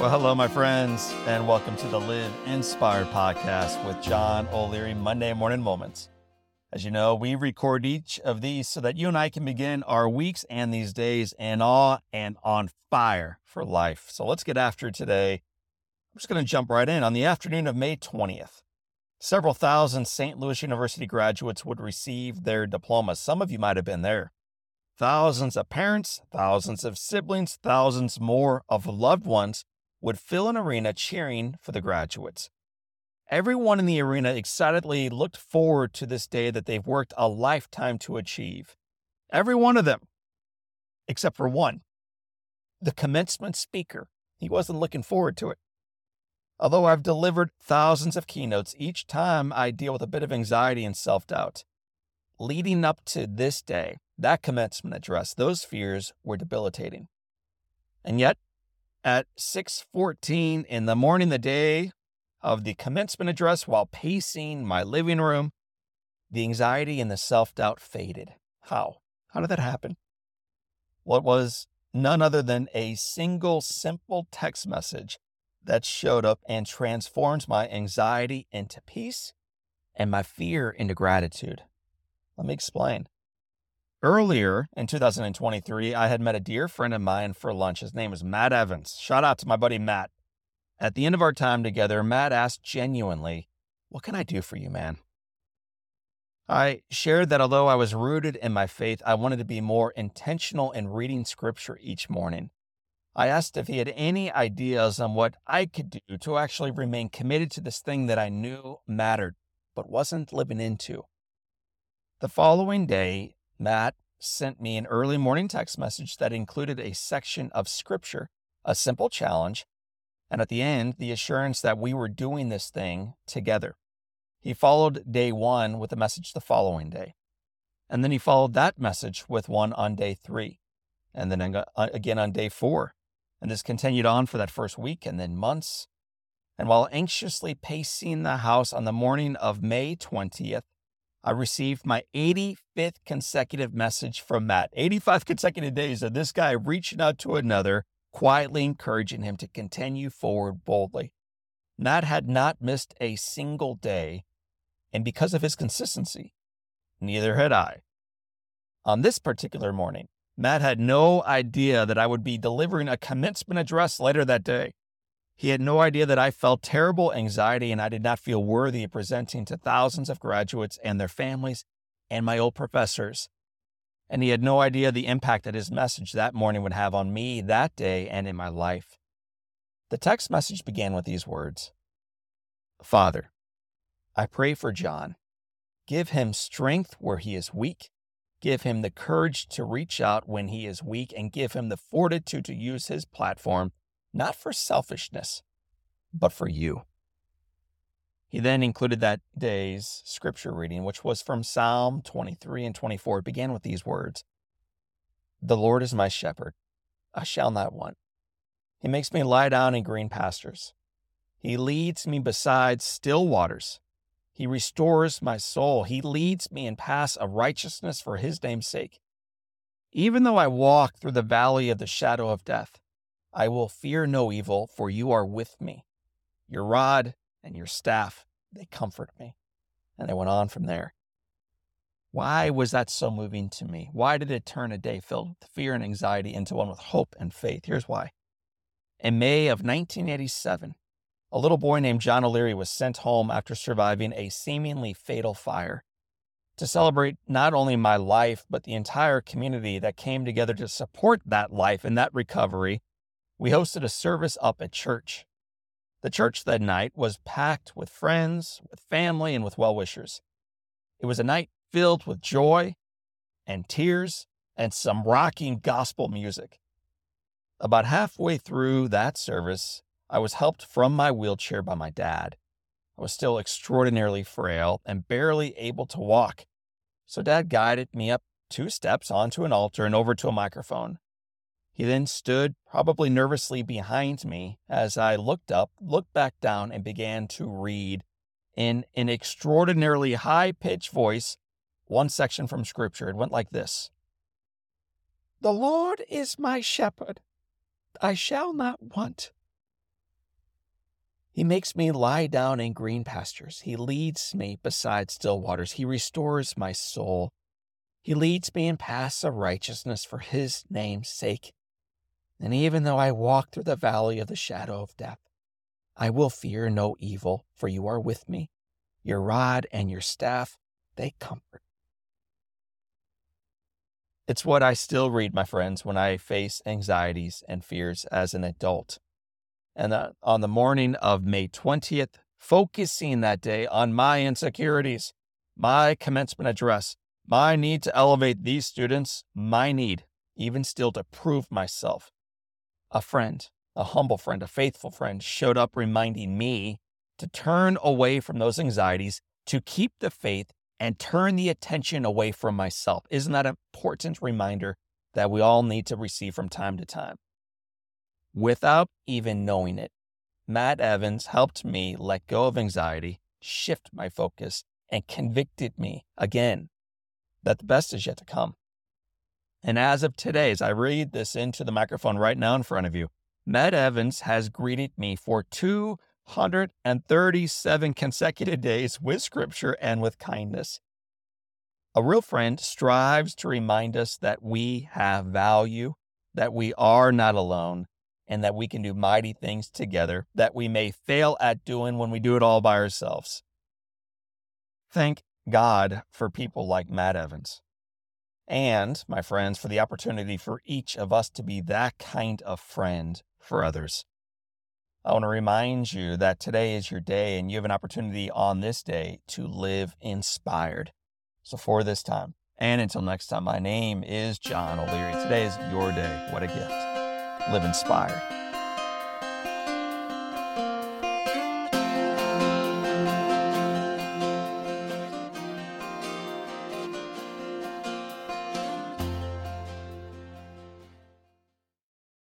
Well, hello, my friends, and welcome to the Live Inspired podcast with John O'Leary Monday Morning Moments. As you know, we record each of these so that you and I can begin our weeks and these days in awe and on fire for life. So let's get after it today. I'm just going to jump right in. On the afternoon of May 20th, several thousand St. Louis University graduates would receive their diplomas. Some of you might have been there. Thousands of parents, thousands of siblings, thousands more of loved ones would fill an arena cheering for the graduates. Everyone in the arena excitedly looked forward to this day that they've worked a lifetime to achieve. Every one of them, except for one, the commencement speaker. He wasn't looking forward to it. Although I've delivered thousands of keynotes, each time I deal with a bit of anxiety and self doubt. Leading up to this day, that commencement address, those fears were debilitating. And yet, at 6:14 in the morning the day of the commencement address while pacing my living room, the anxiety and the self-doubt faded. How? How did that happen? Well, was none other than a single simple text message that showed up and transformed my anxiety into peace and my fear into gratitude. Let me explain. Earlier in 2023, I had met a dear friend of mine for lunch. His name is Matt Evans. Shout out to my buddy Matt. At the end of our time together, Matt asked genuinely, What can I do for you, man? I shared that although I was rooted in my faith, I wanted to be more intentional in reading scripture each morning. I asked if he had any ideas on what I could do to actually remain committed to this thing that I knew mattered, but wasn't living into. The following day, Matt sent me an early morning text message that included a section of scripture, a simple challenge, and at the end, the assurance that we were doing this thing together. He followed day one with a message the following day. And then he followed that message with one on day three, and then uh, again on day four. And this continued on for that first week and then months. And while anxiously pacing the house on the morning of May 20th, I received my 85th consecutive message from Matt. 85 consecutive days of this guy reaching out to another, quietly encouraging him to continue forward boldly. Matt had not missed a single day, and because of his consistency, neither had I. On this particular morning, Matt had no idea that I would be delivering a commencement address later that day. He had no idea that I felt terrible anxiety and I did not feel worthy of presenting to thousands of graduates and their families and my old professors. And he had no idea the impact that his message that morning would have on me that day and in my life. The text message began with these words Father, I pray for John. Give him strength where he is weak. Give him the courage to reach out when he is weak and give him the fortitude to use his platform not for selfishness, but for you. He then included that day's scripture reading, which was from Psalm 23 and 24. It began with these words The Lord is my shepherd, I shall not want. He makes me lie down in green pastures. He leads me beside still waters. He restores my soul. He leads me in paths of righteousness for his name's sake. Even though I walk through the valley of the shadow of death, I will fear no evil, for you are with me. Your rod and your staff, they comfort me. And I went on from there. Why was that so moving to me? Why did it turn a day filled with fear and anxiety into one with hope and faith? Here's why. In May of 1987, a little boy named John O'Leary was sent home after surviving a seemingly fatal fire. To celebrate not only my life, but the entire community that came together to support that life and that recovery, we hosted a service up at church. The church that night was packed with friends, with family, and with well wishers. It was a night filled with joy and tears and some rocking gospel music. About halfway through that service, I was helped from my wheelchair by my dad. I was still extraordinarily frail and barely able to walk. So dad guided me up two steps onto an altar and over to a microphone. He then stood, probably nervously, behind me as I looked up, looked back down, and began to read in an extraordinarily high pitched voice one section from Scripture. It went like this The Lord is my shepherd, I shall not want. He makes me lie down in green pastures. He leads me beside still waters. He restores my soul. He leads me in paths of righteousness for his name's sake. And even though I walk through the valley of the shadow of death, I will fear no evil, for you are with me. Your rod and your staff, they comfort. It's what I still read, my friends, when I face anxieties and fears as an adult. And uh, on the morning of May 20th, focusing that day on my insecurities, my commencement address, my need to elevate these students, my need, even still, to prove myself. A friend, a humble friend, a faithful friend, showed up reminding me to turn away from those anxieties, to keep the faith, and turn the attention away from myself. Isn't that an important reminder that we all need to receive from time to time? Without even knowing it, Matt Evans helped me let go of anxiety, shift my focus, and convicted me again that the best is yet to come. And as of today, as I read this into the microphone right now in front of you, Matt Evans has greeted me for 237 consecutive days with scripture and with kindness. A real friend strives to remind us that we have value, that we are not alone, and that we can do mighty things together that we may fail at doing when we do it all by ourselves. Thank God for people like Matt Evans. And, my friends, for the opportunity for each of us to be that kind of friend for others. I want to remind you that today is your day and you have an opportunity on this day to live inspired. So, for this time, and until next time, my name is John O'Leary. Today is your day. What a gift. Live inspired.